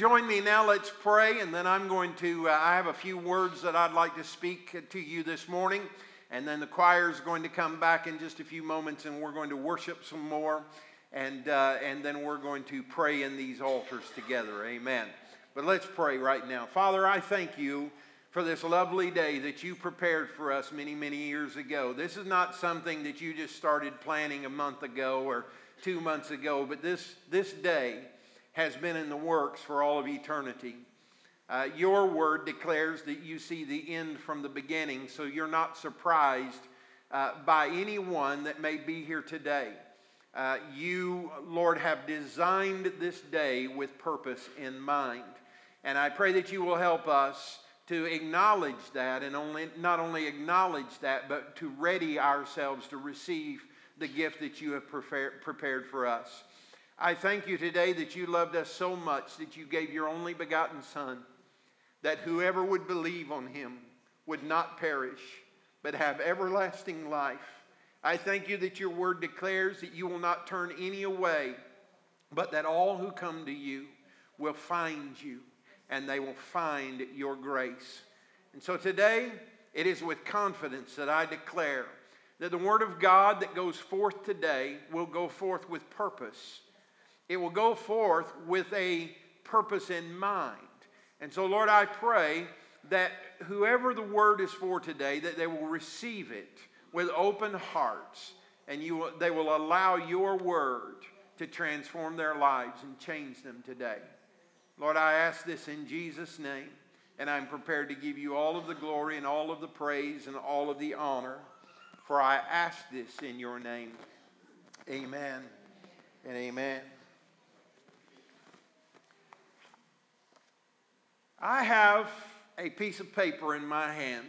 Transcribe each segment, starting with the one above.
Join me now, let's pray, and then I'm going to. Uh, I have a few words that I'd like to speak to you this morning, and then the choir is going to come back in just a few moments, and we're going to worship some more, and, uh, and then we're going to pray in these altars together. Amen. But let's pray right now. Father, I thank you for this lovely day that you prepared for us many, many years ago. This is not something that you just started planning a month ago or two months ago, but this, this day has been in the works for all of eternity. Uh, your word declares that you see the end from the beginning, so you're not surprised uh, by anyone that may be here today. Uh, you, Lord, have designed this day with purpose in mind. And I pray that you will help us to acknowledge that and only, not only acknowledge that, but to ready ourselves to receive the gift that you have prepared, prepared for us. I thank you today that you loved us so much that you gave your only begotten Son, that whoever would believe on him would not perish, but have everlasting life. I thank you that your word declares that you will not turn any away, but that all who come to you will find you and they will find your grace. And so today, it is with confidence that I declare that the word of God that goes forth today will go forth with purpose it will go forth with a purpose in mind. And so, Lord, I pray that whoever the word is for today, that they will receive it with open hearts and you they will allow your word to transform their lives and change them today. Lord, I ask this in Jesus' name, and I'm prepared to give you all of the glory and all of the praise and all of the honor, for I ask this in your name. Amen and amen. I have a piece of paper in my hand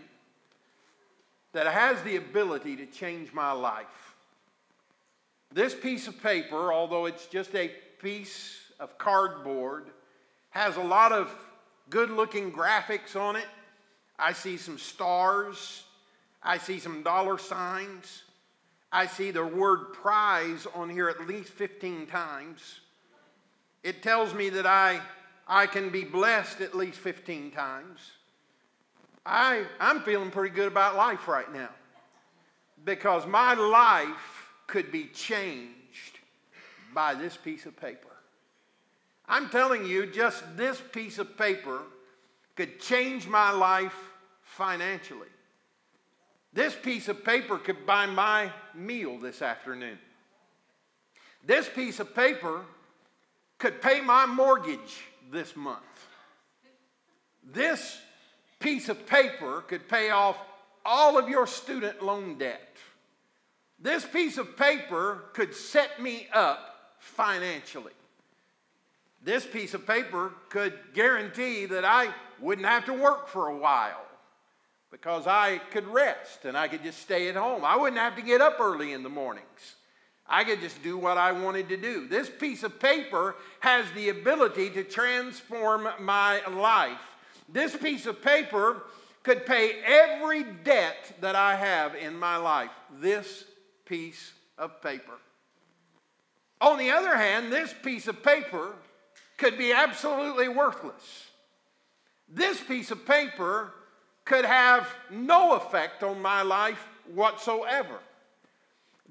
that has the ability to change my life. This piece of paper, although it's just a piece of cardboard, has a lot of good looking graphics on it. I see some stars. I see some dollar signs. I see the word prize on here at least 15 times. It tells me that I I can be blessed at least 15 times. I, I'm feeling pretty good about life right now because my life could be changed by this piece of paper. I'm telling you, just this piece of paper could change my life financially. This piece of paper could buy my meal this afternoon. This piece of paper could pay my mortgage this month. This piece of paper could pay off all of your student loan debt. This piece of paper could set me up financially. This piece of paper could guarantee that I wouldn't have to work for a while because I could rest and I could just stay at home. I wouldn't have to get up early in the mornings. I could just do what I wanted to do. This piece of paper has the ability to transform my life. This piece of paper could pay every debt that I have in my life. This piece of paper. On the other hand, this piece of paper could be absolutely worthless. This piece of paper could have no effect on my life whatsoever.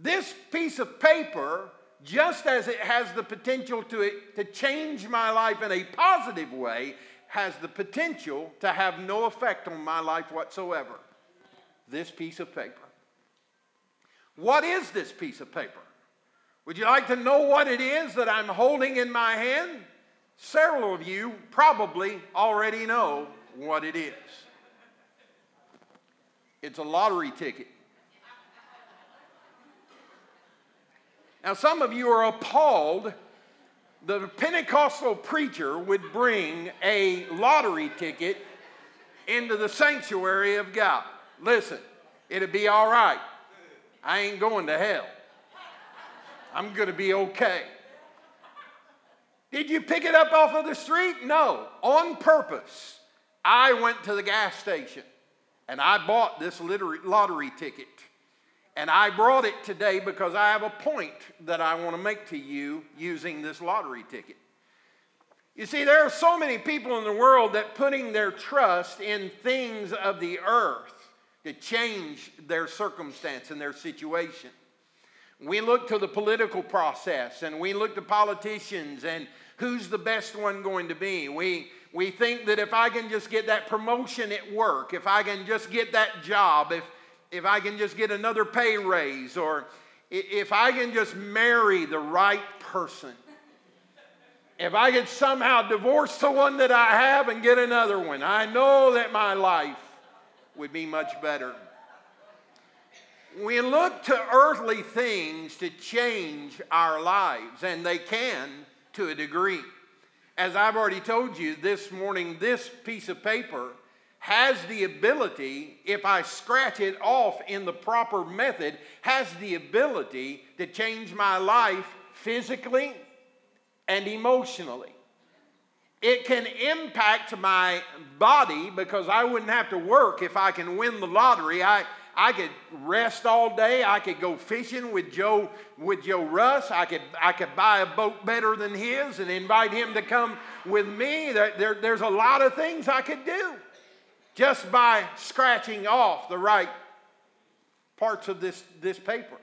This piece of paper, just as it has the potential to, to change my life in a positive way, has the potential to have no effect on my life whatsoever. This piece of paper. What is this piece of paper? Would you like to know what it is that I'm holding in my hand? Several of you probably already know what it is. It's a lottery ticket. Now, some of you are appalled the Pentecostal preacher would bring a lottery ticket into the sanctuary of God. Listen, it'll be all right. I ain't going to hell. I'm going to be okay. Did you pick it up off of the street? No, on purpose. I went to the gas station and I bought this lottery ticket. And I brought it today because I have a point that I want to make to you using this lottery ticket. You see, there are so many people in the world that putting their trust in things of the earth to change their circumstance and their situation. We look to the political process and we look to politicians and who's the best one going to be. We, we think that if I can just get that promotion at work, if I can just get that job, if, if I can just get another pay raise, or if I can just marry the right person, if I could somehow divorce the one that I have and get another one, I know that my life would be much better. We look to earthly things to change our lives, and they can to a degree. As I've already told you this morning, this piece of paper has the ability, if I scratch it off in the proper method, has the ability to change my life physically and emotionally. It can impact my body because I wouldn't have to work if I can win the lottery. I, I could rest all day. I could go fishing with Joe with Joe Russ. I could I could buy a boat better than his and invite him to come with me. There, there, there's a lot of things I could do just by scratching off the right parts of this, this paper.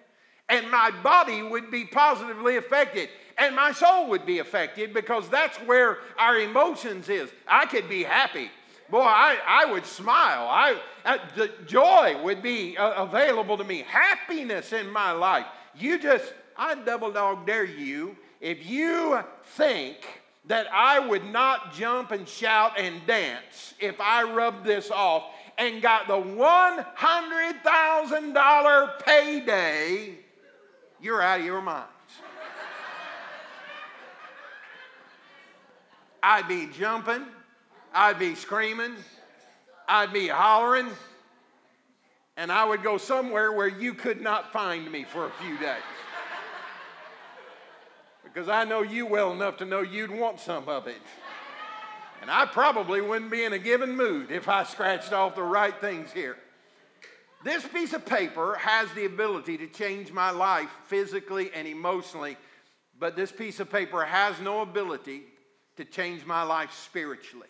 And my body would be positively affected and my soul would be affected because that's where our emotions is. I could be happy. Boy, I, I would smile. I, uh, the joy would be uh, available to me. Happiness in my life. You just, I double dog dare you, if you think that I would not jump and shout and dance if I rubbed this off and got the $100,000 payday, you're out of your mind. I'd be jumping, I'd be screaming, I'd be hollering, and I would go somewhere where you could not find me for a few days. Because I know you well enough to know you'd want some of it. And I probably wouldn't be in a given mood if I scratched off the right things here. This piece of paper has the ability to change my life physically and emotionally, but this piece of paper has no ability to change my life spiritually.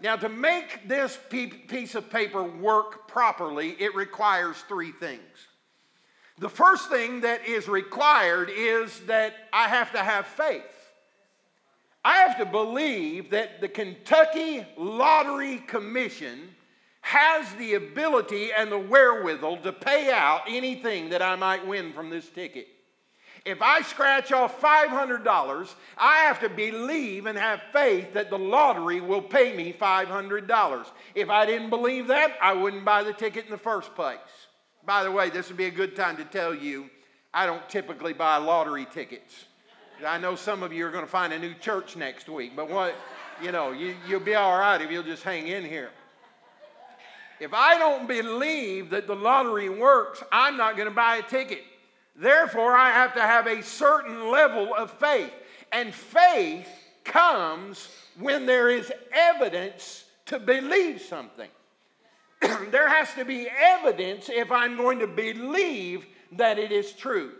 Now, to make this piece of paper work properly, it requires three things. The first thing that is required is that I have to have faith. I have to believe that the Kentucky Lottery Commission has the ability and the wherewithal to pay out anything that I might win from this ticket. If I scratch off $500, I have to believe and have faith that the lottery will pay me $500. If I didn't believe that, I wouldn't buy the ticket in the first place. By the way, this would be a good time to tell you I don't typically buy lottery tickets. I know some of you are going to find a new church next week, but what, you know, you, you'll be all right if you'll just hang in here. If I don't believe that the lottery works, I'm not going to buy a ticket. Therefore, I have to have a certain level of faith. And faith comes when there is evidence to believe something. there has to be evidence if I'm going to believe that it is true.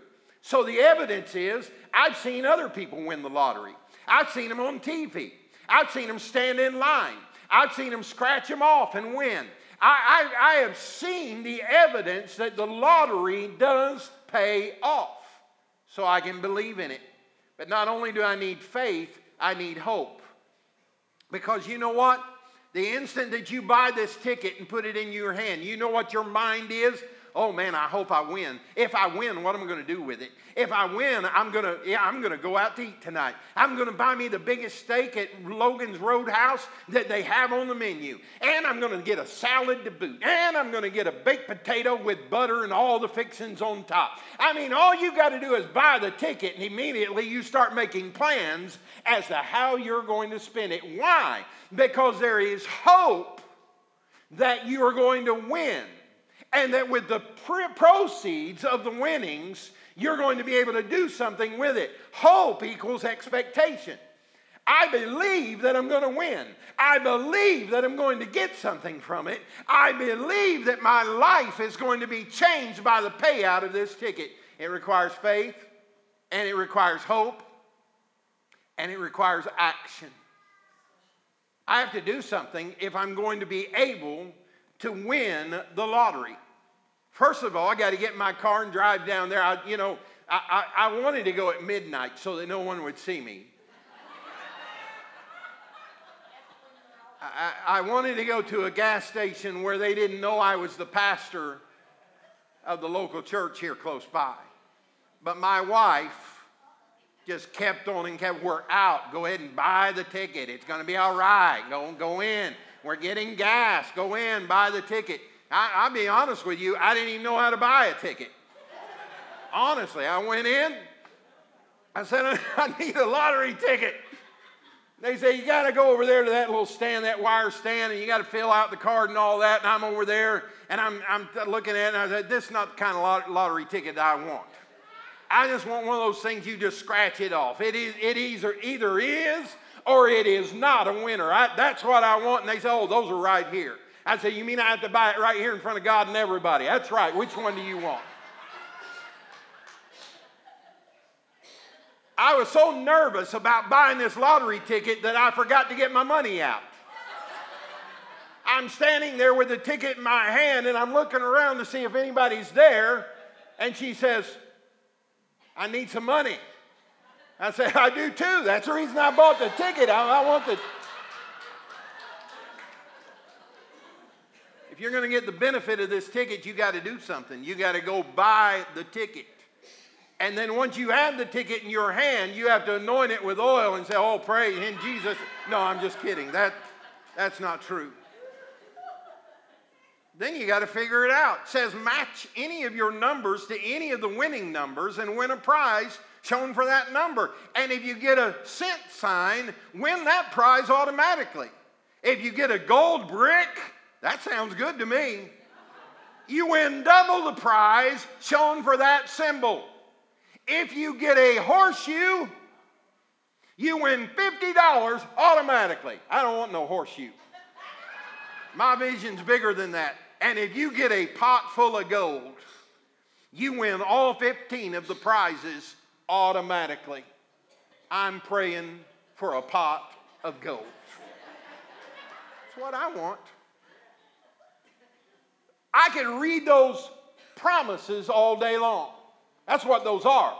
So the evidence is I've seen other people win the lottery. I've seen them on TV. I've seen them stand in line. I've seen them scratch them off and win. I, I, I have seen the evidence that the lottery does pay off so I can believe in it. But not only do I need faith, I need hope. Because you know what? The instant that you buy this ticket and put it in your hand, you know what your mind is? Oh man, I hope I win. If I win, what am I going to do with it? If I win, I'm going to yeah, I'm going to go out to eat tonight. I'm going to buy me the biggest steak at Logan's Roadhouse that they have on the menu. And I'm going to get a salad to boot. And I'm going to get a baked potato with butter and all the fixings on top. I mean, all you got to do is buy the ticket and immediately you start making plans as to how you're going to spend it. Why? Because there is hope that you are going to win and that with the proceeds of the winnings, you're going to be able to do something with it. Hope equals expectation. I believe that I'm going to win. I believe that I'm going to get something from it. I believe that my life is going to be changed by the payout of this ticket. It requires faith and it requires hope and it requires action. I have to do something if I'm going to be able to win the lottery. First of all, I got to get in my car and drive down there. I, you know, I, I, I wanted to go at midnight so that no one would see me. I, I wanted to go to a gas station where they didn't know I was the pastor of the local church here close by. But my wife just kept on and kept, we're out. Go ahead and buy the ticket. It's going to be all right. Go, go in. We're getting gas. Go in, buy the ticket. I, will be honest with you, I didn't even know how to buy a ticket. Honestly, I went in. I said, I need a lottery ticket. They say, you got to go over there to that little stand, that wire stand, and you got to fill out the card and all that. And I'm over there, and I'm, I'm looking at it, and I said, this is not the kind of lottery ticket I want. I just want one of those things you just scratch it off. It, is, it either, either is or it is not a winner. I, that's what I want. And they say, oh, those are right here. I say, you mean I have to buy it right here in front of God and everybody? That's right. Which one do you want? I was so nervous about buying this lottery ticket that I forgot to get my money out. I'm standing there with the ticket in my hand and I'm looking around to see if anybody's there. And she says, I need some money. I said, I do too. That's the reason I bought the ticket. I, I want the. You're going to get the benefit of this ticket, you got to do something. You got to go buy the ticket. And then once you have the ticket in your hand, you have to anoint it with oil and say, Oh, pray in Jesus. No, I'm just kidding. That, that's not true. Then you got to figure it out. It says match any of your numbers to any of the winning numbers and win a prize shown for that number. And if you get a cent sign, win that prize automatically. If you get a gold brick, that sounds good to me. You win double the prize shown for that symbol. If you get a horseshoe, you win $50 automatically. I don't want no horseshoe. My vision's bigger than that. And if you get a pot full of gold, you win all 15 of the prizes automatically. I'm praying for a pot of gold. That's what I want. I can read those promises all day long. That's what those are.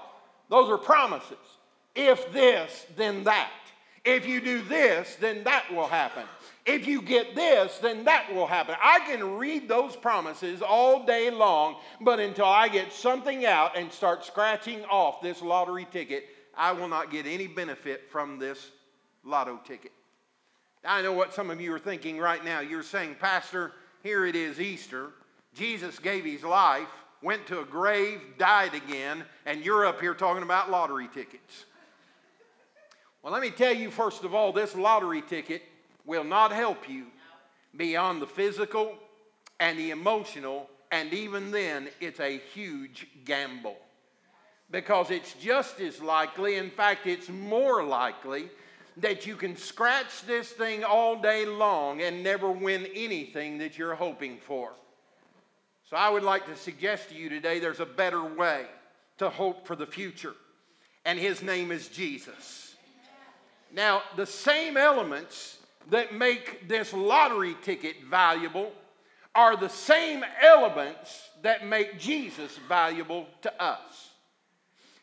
Those are promises. If this, then that. If you do this, then that will happen. If you get this, then that will happen. I can read those promises all day long, but until I get something out and start scratching off this lottery ticket, I will not get any benefit from this lotto ticket. I know what some of you are thinking right now. You're saying, Pastor, here it is Easter. Jesus gave his life, went to a grave, died again, and you're up here talking about lottery tickets. Well, let me tell you, first of all, this lottery ticket will not help you beyond the physical and the emotional, and even then, it's a huge gamble. Because it's just as likely, in fact, it's more likely, that you can scratch this thing all day long and never win anything that you're hoping for. So, I would like to suggest to you today there's a better way to hope for the future, and his name is Jesus. Now, the same elements that make this lottery ticket valuable are the same elements that make Jesus valuable to us.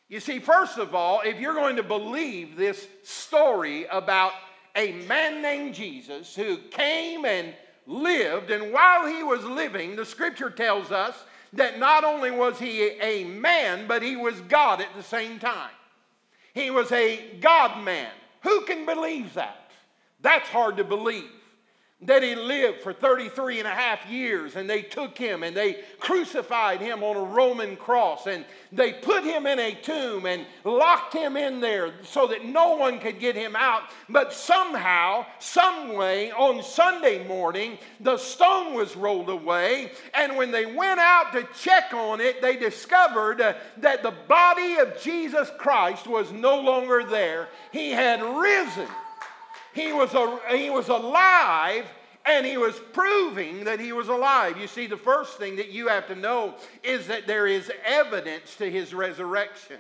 You see, first of all, if you're going to believe this story about a man named Jesus who came and lived, and while he was living, the scripture tells us that not only was he a man, but he was God at the same time. He was a God man. Who can believe that? That's hard to believe. That he lived for 33 and a half years, and they took him and they crucified him on a Roman cross, and they put him in a tomb and locked him in there so that no one could get him out. But somehow, some way, on Sunday morning, the stone was rolled away, and when they went out to check on it, they discovered uh, that the body of Jesus Christ was no longer there. He had risen. He was, a, he was alive and he was proving that he was alive. You see, the first thing that you have to know is that there is evidence to his resurrection.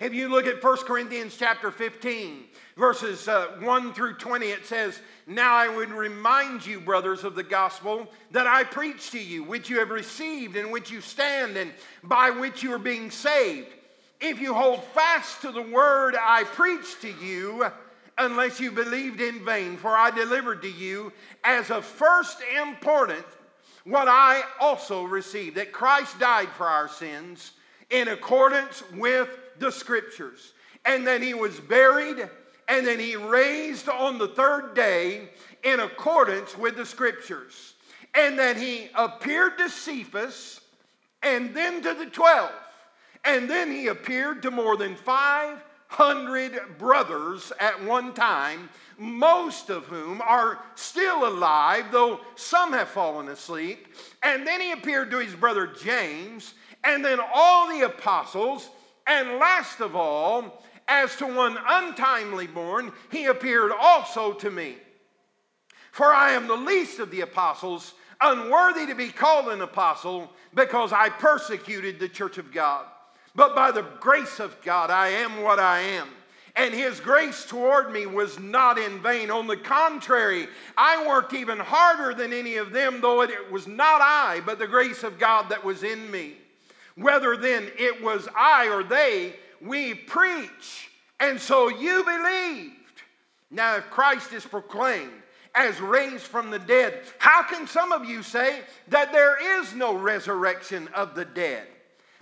If you look at 1 Corinthians chapter 15, verses uh, 1 through 20, it says, Now I would remind you, brothers, of the gospel that I preached to you, which you have received, in which you stand, and by which you are being saved. If you hold fast to the word I preached to you, unless you believed in vain, for I delivered to you as of first importance what I also received that Christ died for our sins in accordance with the scriptures. And then he was buried, and then he raised on the third day in accordance with the scriptures. And then he appeared to Cephas, and then to the twelve. And then he appeared to more than 500 brothers at one time, most of whom are still alive, though some have fallen asleep. And then he appeared to his brother James, and then all the apostles. And last of all, as to one untimely born, he appeared also to me. For I am the least of the apostles, unworthy to be called an apostle, because I persecuted the church of God. But by the grace of God, I am what I am. And his grace toward me was not in vain. On the contrary, I worked even harder than any of them, though it was not I, but the grace of God that was in me. Whether then it was I or they, we preach, and so you believed. Now, if Christ is proclaimed as raised from the dead, how can some of you say that there is no resurrection of the dead?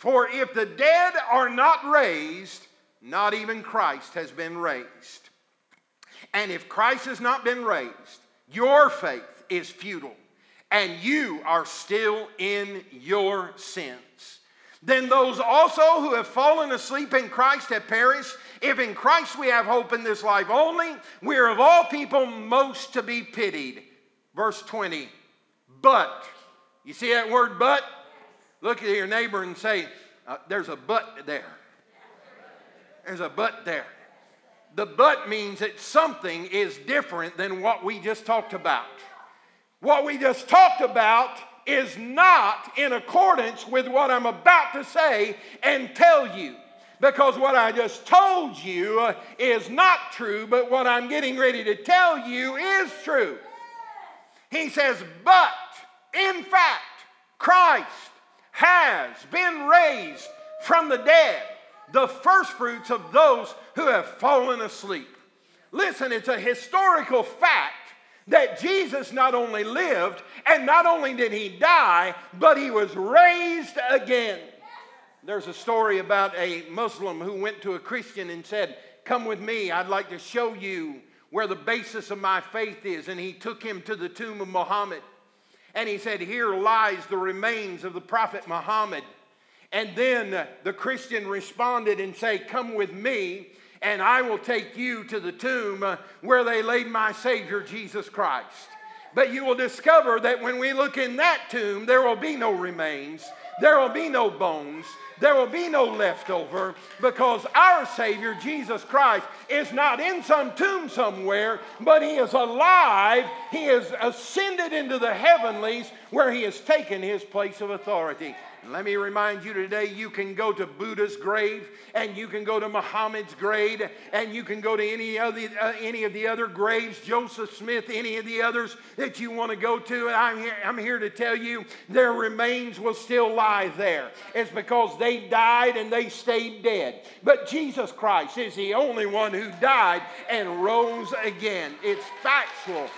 For if the dead are not raised, not even Christ has been raised. And if Christ has not been raised, your faith is futile, and you are still in your sins. Then those also who have fallen asleep in Christ have perished. If in Christ we have hope in this life only, we are of all people most to be pitied. Verse 20. But, you see that word but? Look at your neighbor and say, uh, There's a but there. There's a but there. The but means that something is different than what we just talked about. What we just talked about is not in accordance with what I'm about to say and tell you. Because what I just told you is not true, but what I'm getting ready to tell you is true. He says, But in fact, Christ has been raised from the dead, the firstfruits of those who have fallen asleep. Listen, it's a historical fact that Jesus not only lived and not only did he die, but he was raised again. There's a story about a Muslim who went to a Christian and said, Come with me, I'd like to show you where the basis of my faith is. And he took him to the tomb of Muhammad. And he said, Here lies the remains of the Prophet Muhammad. And then the Christian responded and said, Come with me and I will take you to the tomb where they laid my Savior, Jesus Christ. But you will discover that when we look in that tomb, there will be no remains, there will be no bones, there will be no leftover because our Savior, Jesus Christ, is not in some tomb somewhere, but He is alive. He has ascended into the heavenlies where He has taken His place of authority. Let me remind you today you can go to Buddha's grave and you can go to Muhammad's grave and you can go to any of the, uh, any of the other graves, Joseph Smith, any of the others that you want to go to. And I'm here, I'm here to tell you their remains will still lie there. It's because they died and they stayed dead. But Jesus Christ is the only one who died and rose again. It's factual.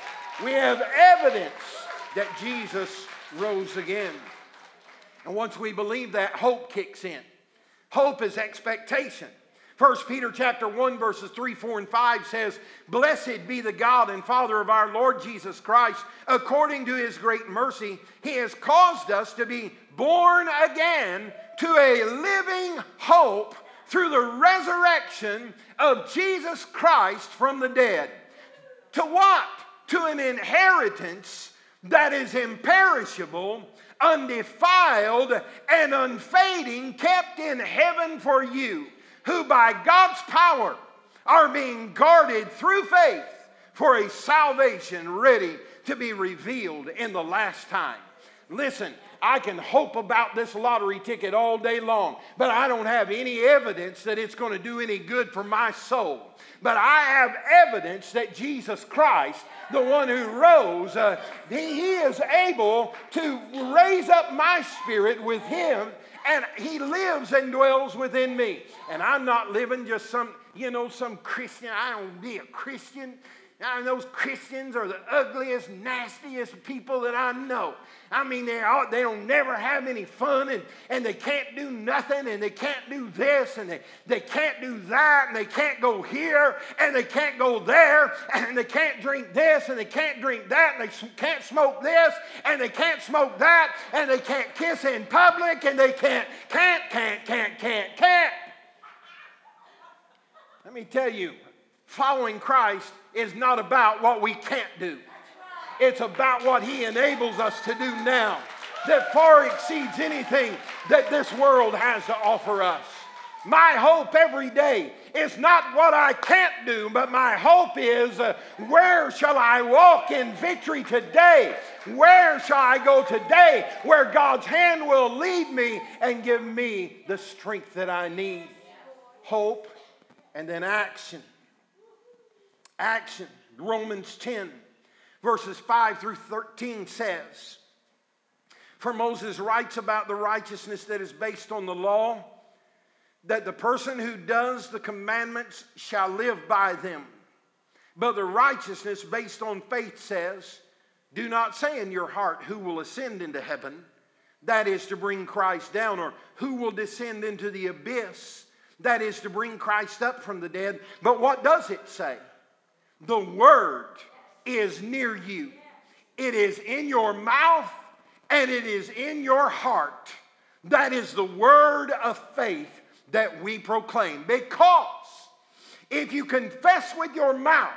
We have evidence that Jesus rose again. And once we believe that, hope kicks in. Hope is expectation. 1 Peter chapter 1 verses 3, 4 and 5 says, "Blessed be the God and Father of our Lord Jesus Christ, according to his great mercy, he has caused us to be born again to a living hope through the resurrection of Jesus Christ from the dead. To what? To an inheritance that is imperishable, undefiled, and unfading, kept in heaven for you, who by God's power are being guarded through faith for a salvation ready to be revealed in the last time. Listen, I can hope about this lottery ticket all day long, but I don't have any evidence that it's going to do any good for my soul. But I have evidence that Jesus Christ, the one who rose, uh, he, he is able to raise up my spirit with him, and he lives and dwells within me. And I'm not living just some, you know, some Christian. I don't be a Christian. And those Christians are the ugliest, nastiest people that I know. I mean, they, are, they don't never have any fun and, and they can't do nothing and they can't do this and they, they can't do that and they can't go here and they can't go there and they can't drink this and they can't drink that and they can't smoke this and they can't smoke that and they can't kiss in public and they can't, can't, can't, can't, can't, can't. Let me tell you, following Christ is not about what we can't do. It's about what He enables us to do now that far exceeds anything that this world has to offer us. My hope every day is not what I can't do, but my hope is uh, where shall I walk in victory today? Where shall I go today where God's hand will lead me and give me the strength that I need? Hope and then action. Action. Romans 10, verses 5 through 13 says, For Moses writes about the righteousness that is based on the law, that the person who does the commandments shall live by them. But the righteousness based on faith says, Do not say in your heart, Who will ascend into heaven? That is to bring Christ down, or who will descend into the abyss? That is to bring Christ up from the dead. But what does it say? The word is near you. It is in your mouth and it is in your heart. That is the word of faith that we proclaim. Because if you confess with your mouth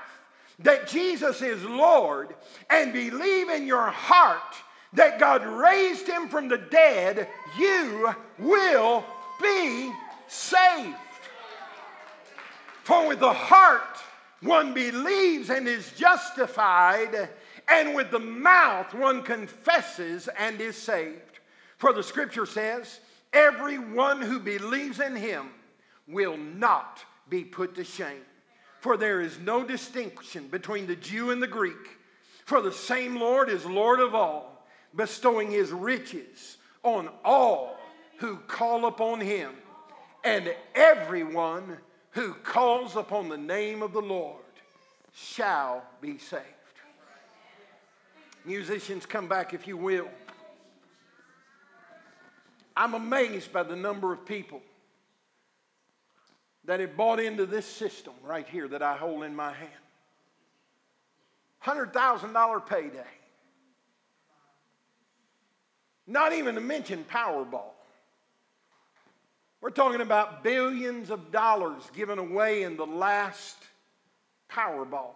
that Jesus is Lord and believe in your heart that God raised him from the dead, you will be saved. For with the heart one believes and is justified, and with the mouth one confesses and is saved. For the scripture says, Everyone who believes in him will not be put to shame. For there is no distinction between the Jew and the Greek. For the same Lord is Lord of all, bestowing his riches on all who call upon him. And everyone who calls upon the name of the Lord shall be saved. Musicians, come back if you will. I'm amazed by the number of people that have bought into this system right here that I hold in my hand. $100,000 payday. Not even to mention Powerball. We're talking about billions of dollars given away in the last Powerball.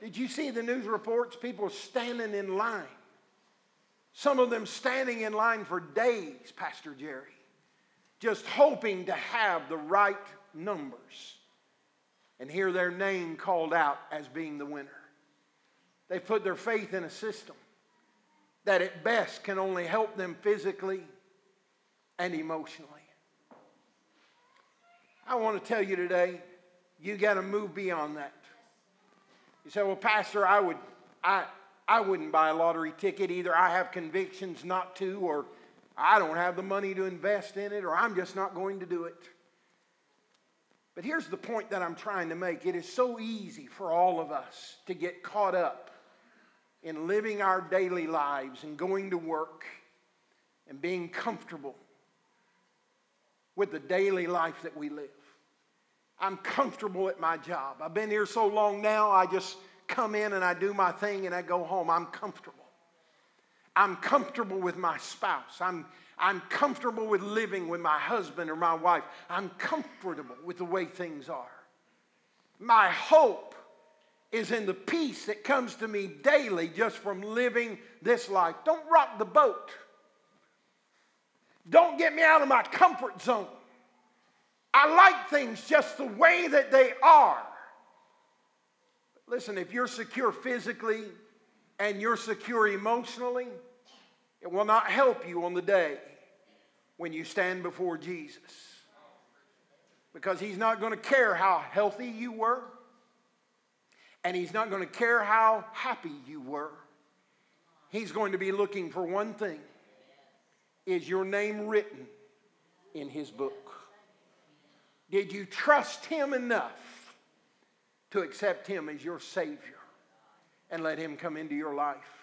Did you see the news reports? People standing in line. Some of them standing in line for days, Pastor Jerry, just hoping to have the right numbers and hear their name called out as being the winner. They put their faith in a system that at best can only help them physically and emotionally. I want to tell you today, you got to move beyond that. You say, well, Pastor, I, would, I, I wouldn't buy a lottery ticket either. I have convictions not to, or I don't have the money to invest in it, or I'm just not going to do it. But here's the point that I'm trying to make it is so easy for all of us to get caught up in living our daily lives and going to work and being comfortable with the daily life that we live. I'm comfortable at my job. I've been here so long now, I just come in and I do my thing and I go home. I'm comfortable. I'm comfortable with my spouse. I'm, I'm comfortable with living with my husband or my wife. I'm comfortable with the way things are. My hope is in the peace that comes to me daily just from living this life. Don't rock the boat. Don't get me out of my comfort zone. I like things just the way that they are. Listen, if you're secure physically and you're secure emotionally, it will not help you on the day when you stand before Jesus. Because He's not going to care how healthy you were, and He's not going to care how happy you were. He's going to be looking for one thing Is your name written in His book? Did you trust Him enough to accept Him as your Savior and let Him come into your life?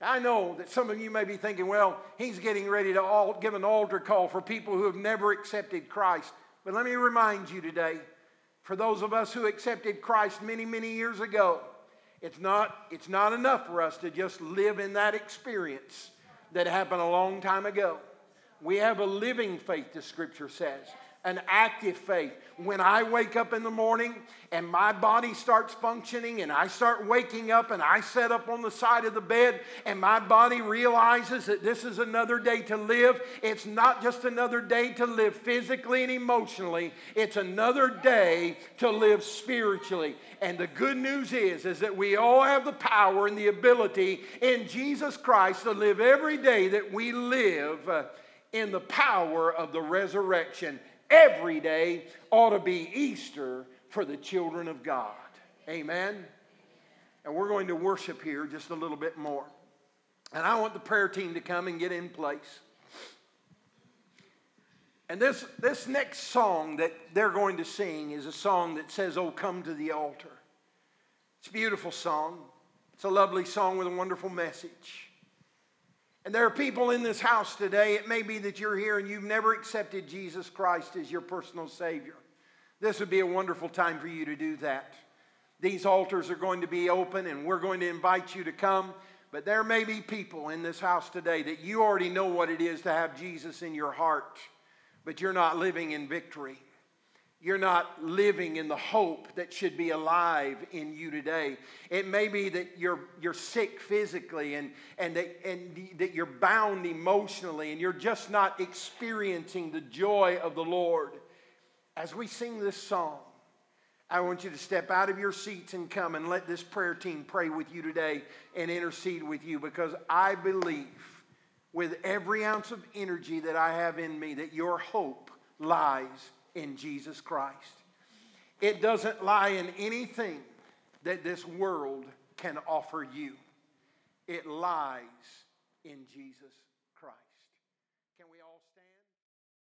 I know that some of you may be thinking, well, he's getting ready to all, give an altar call for people who have never accepted Christ. But let me remind you today, for those of us who accepted Christ many, many years ago, it's not, it's not enough for us to just live in that experience that happened a long time ago. We have a living faith, the scripture says an active faith. When I wake up in the morning and my body starts functioning and I start waking up and I set up on the side of the bed and my body realizes that this is another day to live, it's not just another day to live physically and emotionally, it's another day to live spiritually. And the good news is is that we all have the power and the ability in Jesus Christ to live every day that we live uh, in the power of the resurrection every day ought to be Easter for the children of God. Amen. And we're going to worship here just a little bit more. And I want the prayer team to come and get in place. And this, this next song that they're going to sing is a song that says, Oh, come to the altar. It's a beautiful song. It's a lovely song with a wonderful message. And there are people in this house today, it may be that you're here and you've never accepted Jesus Christ as your personal Savior. This would be a wonderful time for you to do that. These altars are going to be open and we're going to invite you to come. But there may be people in this house today that you already know what it is to have Jesus in your heart, but you're not living in victory. You're not living in the hope that should be alive in you today. It may be that you're, you're sick physically and, and, that, and that you're bound emotionally and you're just not experiencing the joy of the Lord. As we sing this song, I want you to step out of your seats and come and let this prayer team pray with you today and intercede with you because I believe with every ounce of energy that I have in me that your hope lies in Jesus Christ. It doesn't lie in anything that this world can offer you, it lies in Jesus.